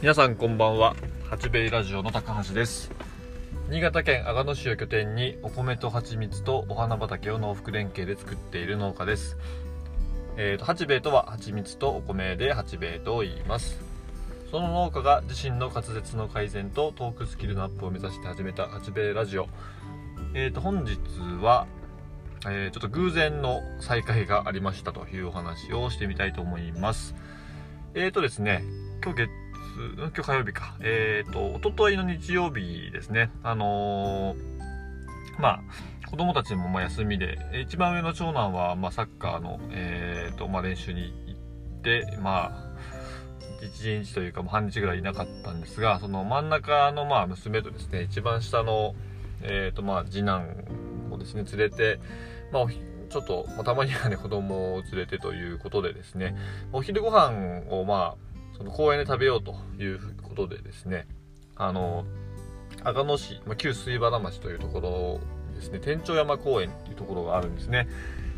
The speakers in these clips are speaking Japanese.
皆さんこんばんは。八兵衛ラジオの高橋です。新潟県阿賀野市を拠点にお米と蜂蜜とお花畑を農福連携で作っている農家です。えーと、八兵衛とは蜂蜜とお米で八兵衛と言います。その農家が自身の滑舌の改善とトークスキルのアップを目指して始めた八兵衛ラジオ。えーと本日はえー、ちょっと偶然の再会がありましたというお話をしてみたいと思います。えーとですね、今日、今日火曜日か。えーと、おとといの日曜日ですね。あのー、まあ、子供たちもま休みで、一番上の長男はまサッカーの、えーとまあ、練習に行って、まあ、1日というか半日ぐらいいなかったんですが、その真ん中のまあ娘とですね、一番下の、えーとまあ、次男をですね、連れて、まあ、ちょっと、まあ、たまにはね、子供を連れてということでですね、お昼ご飯をまあ、その公園で食べようということでですね、あの、阿賀野市、まあ、旧水原町というところですね、天長山公園というところがあるんですね。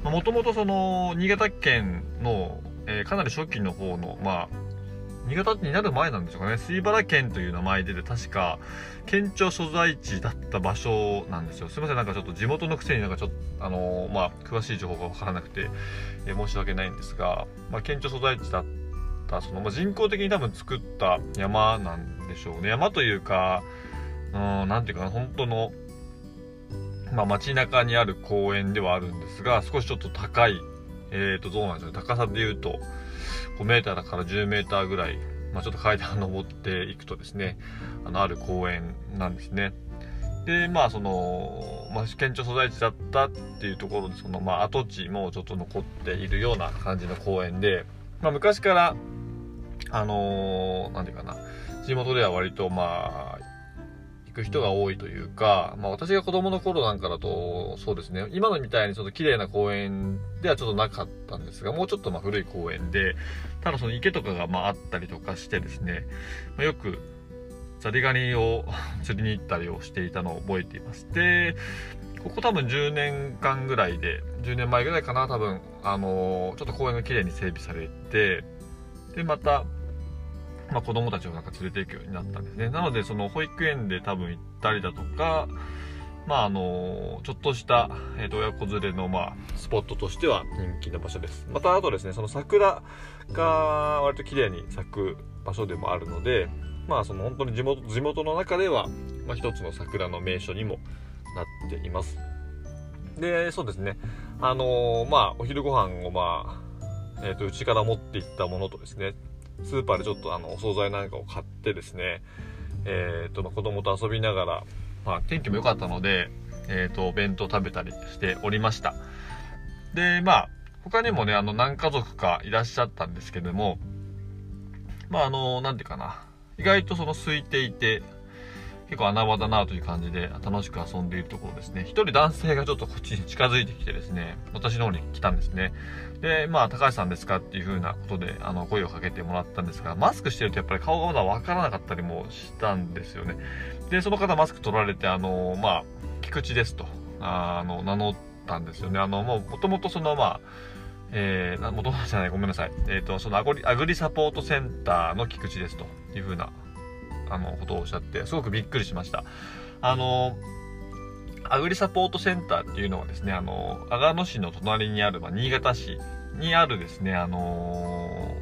もともとその、新潟県の、えー、かなり初期の方の、まあ、新潟になる前なんでしょうかね。水原県という名前でで、確か、県庁所在地だった場所なんですよ。すいません、なんかちょっと地元のくせになんかちょっと、あのー、まあ、詳しい情報がわからなくて、えー、申し訳ないんですが、まあ、県庁所在地だった、その、まあ、人工的に多分作った山なんでしょうね。山というか、うん、なんていうかな、本当の、まあ、街中にある公園ではあるんですが、少しちょっと高い、えっ、ー、と、どうなんでしょう。高さで言うと、5メーターから10メーターぐらい、まあ、ちょっと階段登っていくとですね、あの、ある公園なんですね。で、まあ、その、まあ、県庁所在地だったっていうところで、その、まあ、跡地もちょっと残っているような感じの公園で、まあ、昔から、あのー、なんていうかな、地元では割と、まあ、行く人が多いというか、まあ私が子供の頃なんかだと、そうですね、今のみたいにちょっと綺麗な公園ではちょっとなかったんですが、もうちょっとまあ古い公園で、ただその池とかがまああったりとかしてですね、まあ、よくザリガニを 釣りに行ったりをしていたのを覚えています。で、ここ多分10年間ぐらいで、10年前ぐらいかな、多分、あのー、ちょっと公園が綺麗に整備されて、で、また、まあ、子供たちをなんか連れて行くようになったんですね。なので、その保育園で多分行ったりだとか、まあ、あの、ちょっとした、え、ー、と、親子連れの、まあ、スポットとしては人気の場所です。また、あとですね、その桜が割と綺麗に咲く場所でもあるので、まあ、その本当に地元、地元の中では、まあ、一つの桜の名所にもなっています。で、そうですね、あの、まあ、お昼ご飯を、まあ、えっ、ー、と、うちから持っていったものとですね、スーパーでちょっとあの、お惣菜なんかを買ってですね、えっ、ー、と、ま、子供と遊びながら、まあ、天気も良かったので、えっ、ー、と、お弁当食べたりしておりました。で、まあ、他にもね、あの、何家族かいらっしゃったんですけども、まあ、あの、なんていうかな、意外とその空いていて、結構穴場だなという感じで楽しく遊んでいるところですね。一人男性がちょっとこっちに近づいてきてですね、私の方に来たんですね。で、まあ、高橋さんですかっていう風なことで、あの、声をかけてもらったんですが、マスクしてるとやっぱり顔がまだわからなかったりもしたんですよね。で、その方マスク取られて、あの、まあ、菊池ですと、あの、名乗ったんですよね。あの、もう、もともとその、まあ、えー、もともとじゃない、ごめんなさい。えっ、ー、と、そのアグリ、アグリサポートセンターの菊池ですという風なあの、ことをおっしゃって、すごくびっくりしました。あの、アグリサポートセンターっていうのはですね、あの、阿賀野市の隣にある、まあ、新潟市にあるですね、あの、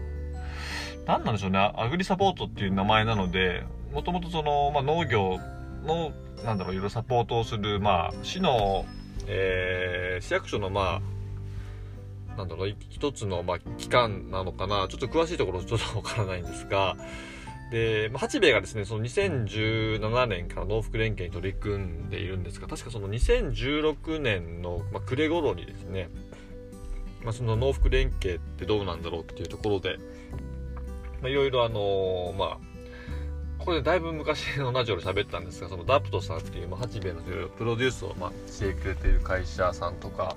何なんでしょうね、アグリサポートっていう名前なので、もともとその、まあ、農業の、なんだろう、いろいろサポートをする、まあ、市の、えー、市役所の、まあ、なんだろう、一つの、まあ、機関なのかな、ちょっと詳しいところちょっとわからないんですが、で、まあ、八兵衛がですね、その2017年から農福連携に取り組んでいるんですが、確かその2016年の、まあ、暮れ頃にですね、まあ、その農福連携ってどうなんだろうっていうところで、まあ、いろいろあのー、まあ、これだいぶ昔のラジオで喋ったんですが、そのダプトさんっていう、まあ、八兵衛のプロデュースを、まあ、してくれている会社さんとか、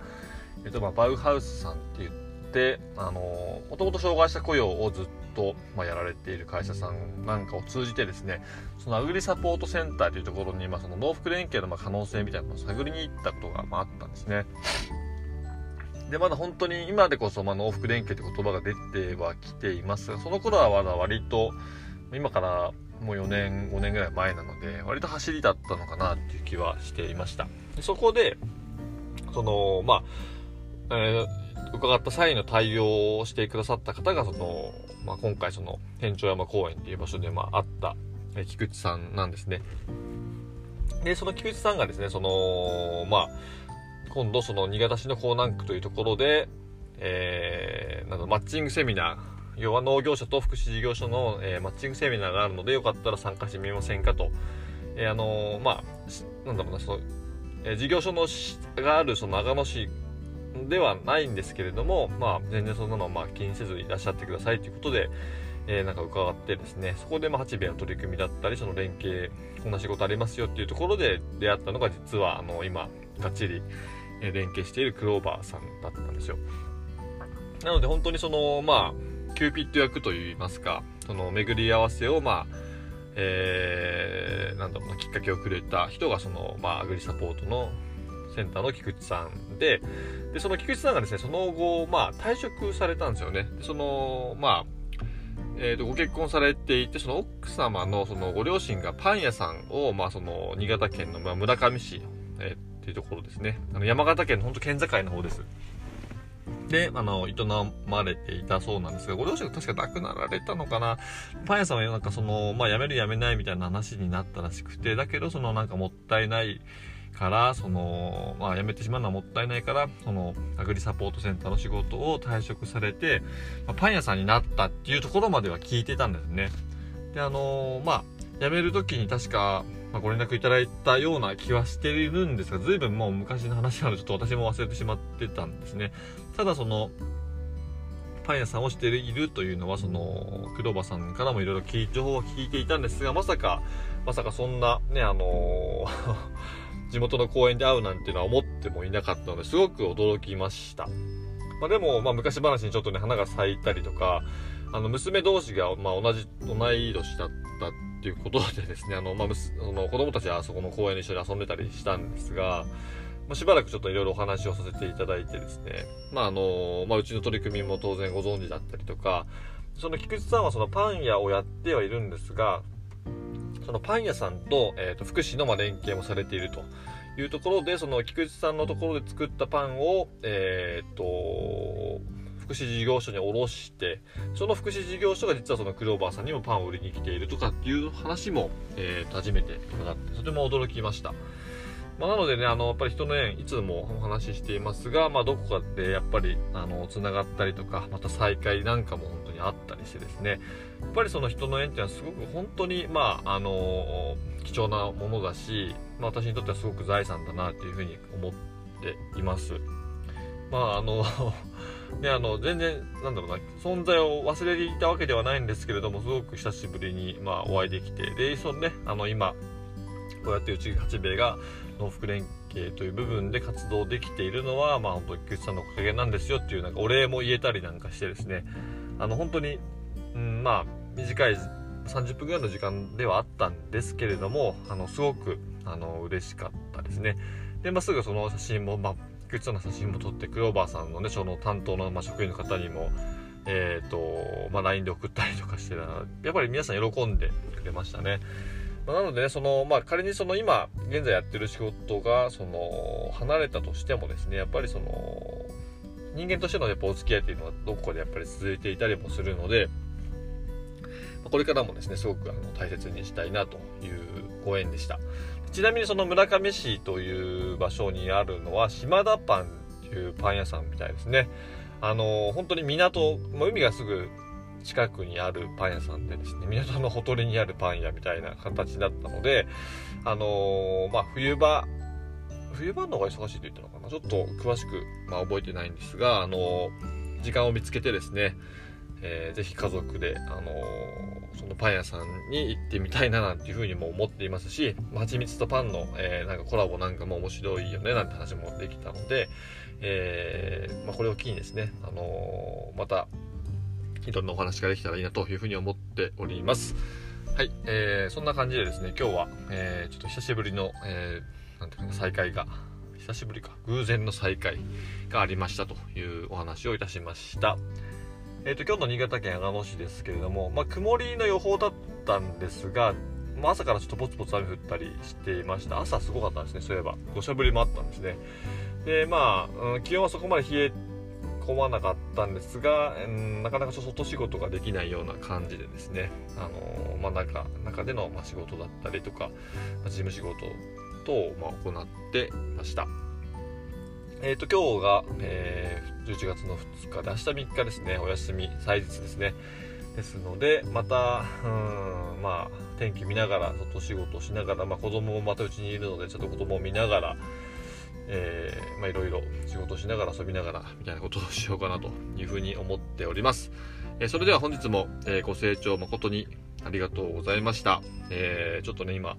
えっと、まあ、バウハウスさんって言って、あのー、もともと障害者雇用をずっと、とまあ、やられている会社さんなんかを通じてですね、そのアグリサポートセンターというところに、まあ、その農福連携のま可能性みたいなのを探りに行ったことが、まあ、あったんですね。で、まだ本当に今でこそ、まあ、農福連携って言葉が出てはきていますが、その頃はまだ割と、今からもう4年5年ぐらい前なので割と走りだったのかなっていう気はしていましたでそこでそのまあ、えー、伺った際の対応をしてくださった方がその、まあ、今回その天長山公園っていう場所で、まあ、あった、菊池さんなんですね。でその菊池さんがですねそのまあ今度その新潟市の江南区というところで、えー、なんマッチングセミナー要は農業者と福祉事業所の、えー、マッチングセミナーがあるのでよかったら参加してみませんかと、えー、あの、まあなんだろうなその、え事業所のがあるその長野市ではないんですけれども、まあ、全然そんなのまあ気にせずいらっしゃってくださいということで、えー、なんか伺ってですね、そこでまあ八兵衛の取り組みだったり、その連携、こんな仕事ありますよっていうところで出会ったのが実は、あの、今、がっちり連携しているクローバーさんだったんですよ。なので本当にその、まあ、キューピッド役といいますか、その巡り合わせを、まあ、えー、なんだろうな、きっかけをくれた人が、その、まあ、アグリサポートのセンターの菊池さんで、で、その菊池さんがですね、その後、まあ、退職されたんですよね。でその、まあ、えーと、ご結婚されていて、その奥様のそのご両親がパン屋さんを、まあ、その新潟県の、まあ、村上市、えー、っていうところですね。あの山形県の本当県境の方です。で、あの、営まれていたそうなんですが、ご両親が確か亡くなられたのかな。パン屋さんはなんかその、まあ、辞める辞めないみたいな話になったらしくて、だけどそのなんかもったいない、からその、まあ、辞めてしまうのはもったいないからそのアグリサポートセンターの仕事を退職されて、まあ、パン屋さんになったっていうところまでは聞いてたんですね。であのー、まあ辞める時に確か、まあ、ご連絡いただいたような気はしているんですが随分もう昔の話なのでちょっと私も忘れてしまってたんですね。ただそのパン屋さんをしているというのはその黒羽さんからもいろいろ情報を聞いていたんですがまさかまさかそんなねあのー地元の公園で会うなんていうのは思ってもいなかったのですごく驚きました。まあ、でも、まあ、昔話にちょっとね、花が咲いたりとか、あの、娘同士が、まあ、同じ、同い年だったっていうことでですね、あの、まあ、その子供たちはあそこの公園で一緒に遊んでたりしたんですが、まあ、しばらくちょっといろいろお話をさせていただいてですね、まあ、あの、まあ、うちの取り組みも当然ご存知だったりとか、その菊池さんはそのパン屋をやってはいるんですが、そのパン屋さんと,、えーと、福祉のま連携もされているというところでその菊池さんのところで作ったパンを、えーと、福祉事業所に卸してその福祉事業所が実はそのクローバーさんにもパンを売りに来ているとかっていう話も、えーと初めて伺ってとても驚きました。まあ、なのでね、あの、やっぱり人の縁、いつもお話ししていますが、まあ、どこかでやっぱり、あの、繋がったりとか、また再会なんかも本当にあったりしてですね、やっぱりその人の縁っていうのはすごく本当に、まあ、あの、貴重なものだし、まあ、私にとってはすごく財産だなっていうふうに思っています。まあ、あの ね、あの、全然、なんだろうな、存在を忘れていたわけではないんですけれども、すごく久しぶりに、まあ、お会いできて、で、そのね、あの、今、こうやって内八兵衛が、農福連携という部分で活動できているのは、まあ、本当に菊池さんのおかげなんですよっていうなんかお礼も言えたりなんかしてですねあの本当に、うん、まあ短い30分ぐらいの時間ではあったんですけれどもあのすごくあの嬉しかったですねで、まあ、すぐその写真も、まあ、菊池さんの写真も撮ってクローバーさんのねその担当の、まあ、職員の方にもえ、ー、と、まあ、LINE で送ったりとかしてた、やっぱり皆さん喜んでくれましたね。まあ、なのでね、その、まあ、仮にその今、現在やってる仕事が、その、離れたとしてもですね、やっぱりその、人間としてのやっぱお付き合いというのはどこかでやっぱり続いていたりもするので、まこれからもですね、すごくあの大切にしたいなというご縁でした。ちなみにその村上市という場所にあるのは、島田パンっていうパン屋さんみたいですね。あの、本当に港、まあ、海がすぐ近くにあるパン屋さんでですね、港のほとりにあるパン屋みたいな形だったので、あのー、まあ、冬場、冬場の方が忙しいと言ったのかな。ちょっと詳しく、まあ、覚えてないんですが、あのー、時間を見つけてですね、えー、ぜひ家族で、あのー、そのパン屋さんに行ってみたいななんていうふうにも思っていますし、蜂蜜とパンの、えー、なんかコラボなんかも面白いよねなんて話もできたので、えー、まあ、これを機にですね、あのまたいろんなお話ができたらいいなというふうに思っております。はい、えー、そんな感じでですね、今日は、えー、ちょっと久しぶりの、えー、なんていうか再会が、久しぶりか、偶然の再会がありましたというお話をいたしました。えーと、今日の新潟県阿賀野市ですけれども、まあ、曇りの予報だったんですが、まあ、朝からちょっとポツポツ雨降ったりしていました朝すごかったんですねそういえば土砂降りもあったんですねでまあ、うん、気温はそこまで冷え込まなかったんですが、うん、なかなか外仕事ができないような感じでですね、あのー、まあ、中中での、ま仕事だったりとか、ま事務仕事等を、ま行ってました。えっ、ー、と今日が、えー、11月の2日で明日3日ですねお休み祭日ですね。ですのでまたうんまあ天気見ながら外仕事をしながら、まあ、子供もまたうちにいるのでちょっと子供を見ながらえ、まいろいろ仕事しながら遊びながらみたいなことをしようかなというふうに思っております。えー、それでは本日も、えー、ご清聴誠にありがとうございました。えー、ちょっとね今、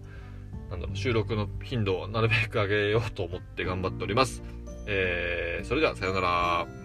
なんだろう、収録の頻度をなるべく上げようと思って頑張っております。えー、それではさようなら。